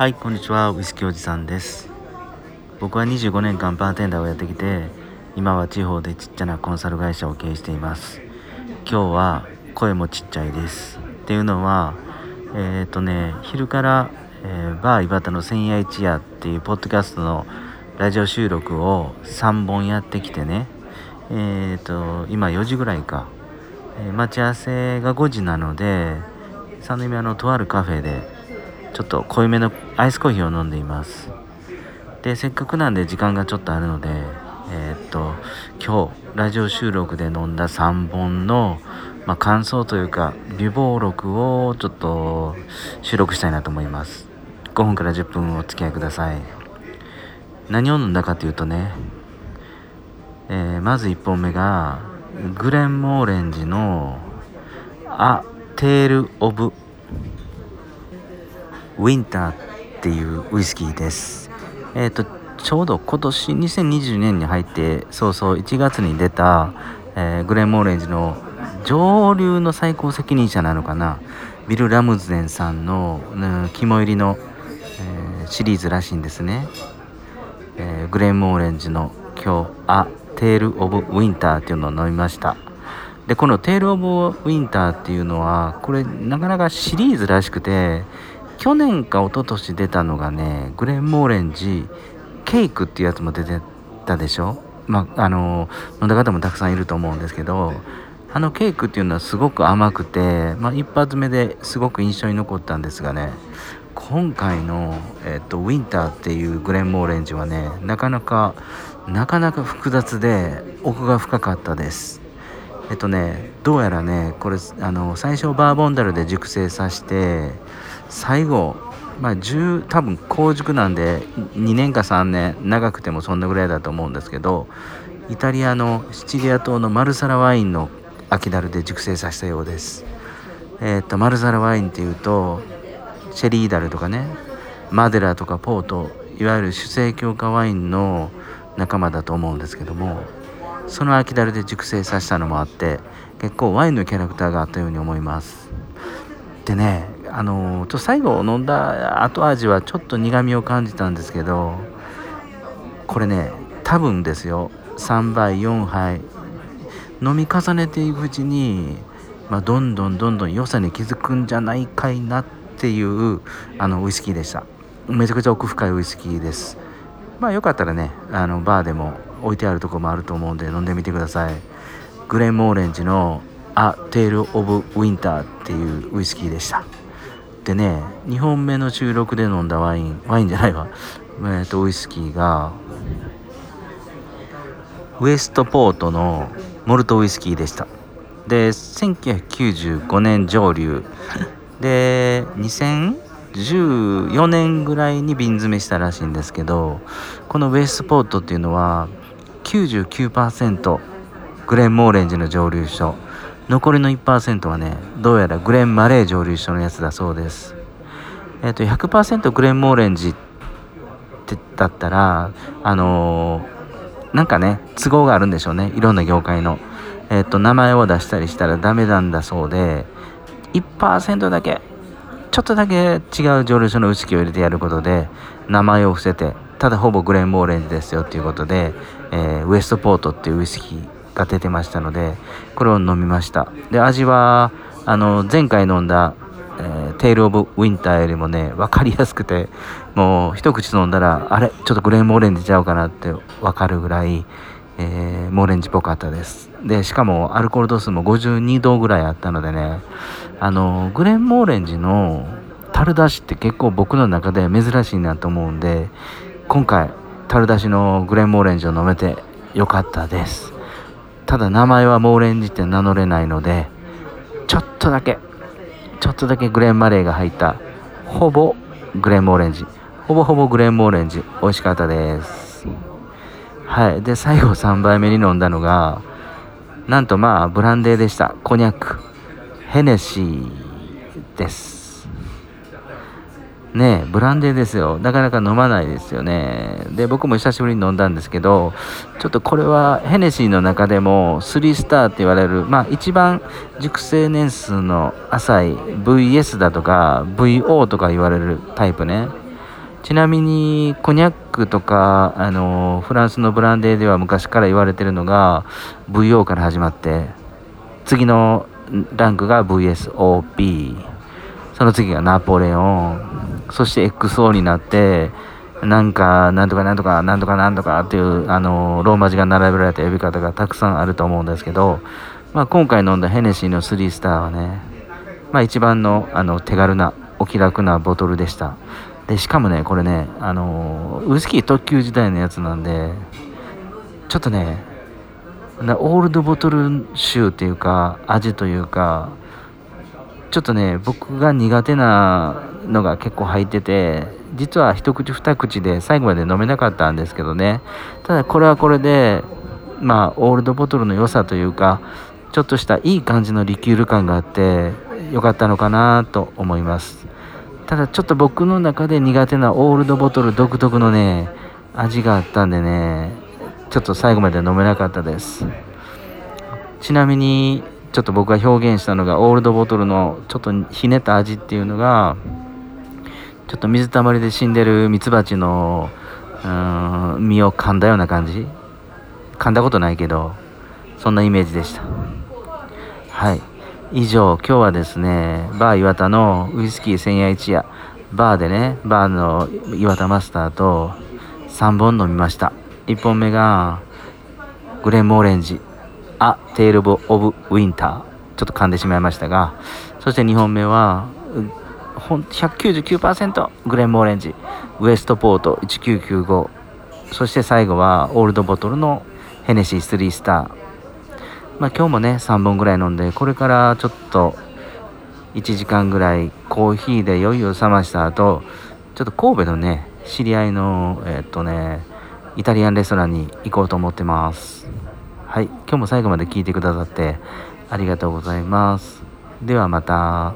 はいこんにちはウイスキーおじさんです。僕は25年間バーテンダーをやってきて今は地方でちっちゃなコンサル会社を経営しています。今日は声もちっちゃいです。っていうのはえっ、ー、とね昼から、えー、バー岩田の千夜一夜っていうポッドキャストのラジオ収録を3本やってきてね。えっ、ー、と今4時ぐらいか、え待ち合わせが5時なので三宮のとあるカフェでちょっと濃いめのアイスコーヒーを飲んでいます。でせっかくなんで時間がちょっとあるのでえー、っと今日ラジオ収録で飲んだ3本の、まあ、感想というか微暴録をちょっと収録したいなと思います。5分から10分お付き合いください。何を飲んだかというとね、えー、まず1本目がグレンモーレンジのアテール・オブ・ウィンターっていうウイスキーです。えっ、ー、とちょうど今年2020年に入ってそうそう1月に出た、えー、グレンモーレンジの上流の最高責任者なのかな？ビル・ラムズデンさんの、ね、肝入りの、えー、シリーズらしいんですね、えー、グレンモーレンジの今日「ア・テール・オブ・ウィンター」っていうのを飲みました。でこの「テール・オブ・ウィンター」っていうのはこれなかなかシリーズらしくて去年か一昨年出たのがねグレン・モーレンジケイクっていうやつも出てたでしょ？まあの飲んだ方もたくさんいると思うんですけどあのケイクっていうのはすごく甘くて、まあ、一発目ですごく印象に残ったんですがね今回の、えっと、ウィンターっていうグレン・モーレンジはねなかなかなかなか複雑で奥が深かったです。えっとねどうやらねこれあの最初バーボンダルで熟成させて最後まあ10多分高熟なんで2年か3年長くてもそんなぐらいだと思うんですけどイタリアのシチリア島のマルサラワインの秋樽で熟成させたようです。えっとマルサラワインっていうとシェリーダルとかねマデラとかポートいわゆる主成強化ワインの仲間だと思うんですけどもその秋だるで熟成させたのもあって結構ワインのキャラクターがあったように思います。でねあのと最後飲んだ後味はちょっと苦みを感じたんですけどこれね多分ですよ。3杯4杯。飲み重ねていくうちに、まあ、どんどんどんどん良さに気づくんじゃないかいなっていうあのウイスキーでした。めちゃくちゃ奥深いウイスキーです。まあよかったらねあのバーでも置いてあるとこもあると思うんで飲んでみてください。グレンモーレンジの「ア・テール・オブ・ウィンター」っていうウイスキーでした。でね2本目の収録で飲んだワインワインじゃないわ。えー、とウイスキーがウエストポートのモルトウイスキーでした。で1995年上流。で2014年ぐらいに瓶詰めしたらしいんですけどこのウェスポートっていうのは99%グレン・モーレンジの蒸留所。残りの1%はねどうやらグレン・マレー蒸留所のやつだそうです。えっ、ー、と100%グレン・モーレンジってだったらあのー、なんかね都合があるんでしょうねいろんな業界の。えっ、ー、と名前を出したりしたらダメなんだそうで1%だけちょっとだけ違う蒸留所のウイスキーを入れてやることで名前を伏せてただほぼグレンモーレンジですよっていうことで、えー、ウエストポートっていうウイスキーが出てましたのでこれを飲みました。で味はあの前回飲んだ、えー、テイル・オブ・ウィンターよりもね分かりやすくてもう一口飲んだらあれちょっとグレンモーレンジちゃうかなって分かるぐらい、えー、モーレンジっぽかったです。でしかもアルコール度数も52度ぐらいあったのでねあのグレン・モーレンジの樽出しって結構僕の中で珍しいなと思うんで今回樽出しのグレン・モーレンジを飲めてよかったです。ただ名前はモーレンジって名乗れないのでちょっとだけちょっとだけグレン・マレーが入ったほぼグレン・モーレンジほぼほぼグレン・モーレンジ美味しかったです。はい。で最後3杯目に飲んだのがなんとまあブランデーでした。コニャック。ヘネシーです。ねブランデーですよ。なかなか飲まないですよね。で僕も久しぶりに飲んだんですけどちょっとこれはヘネシーの中でも3スターって言われるまあ一番熟成年数の浅い VS だとか VO とか言われるタイプね。ちなみにコニャックとかあのフランスのブランデーでは昔から言われてるのが VO から始まって次のランクが VSOP その次がナポレオン。そして XO になってなんかなんとかなんとかなんとかなんとかっていうあのローマ字が並べられた呼び方がたくさんあると思うんですけど、まあ、今回飲んだヘネシーの3スターはね、まあ、一番のあの手軽なお気楽なボトルでした。でしかもねこれねあのウイスキー特急時代のやつなんでちょっとねオールドボトル臭っていうか味というかちょっとね僕が苦手なのが結構入ってて実は一口二口で最後まで飲めなかったんですけどね。ただこれはこれでまあオールドボトルの良さというかちょっとしたいい感じのリキュール感があって良かったのかなと思います。ただちょっと僕の中で苦手なオールドボトル独特のね味があったんでねちょっと最後まで飲めなかったです。ちなみにちょっと僕が表現したのがオールドボトルのちょっとひねった味っていうのがちょっと水たまりで死んでるミツバチのうん身を噛んだような感じ。噛んだことないけどそんなイメージでした。はい。以上今日はですねバー岩田のウイスキー千夜一夜バーでねバーの岩田マスターと3本飲みました。1本目がグレンモーレンジ。ア・テイル・オブ・ウィンターちょっと噛んでしまいましたがそして2本目は199%グレンモーレンジウエストポート1995そして最後はオールドボトルのヘネシー3スター。まあ、今日もね3本ぐらい飲んでこれからちょっと1時間ぐらいコーヒーで酔いを覚ました後ちょっと神戸のね知り合いのえー、っとねイタリアンレストランに行こうと思ってます。はい今日も最後まで聞いてくださってありがとうございますではまた。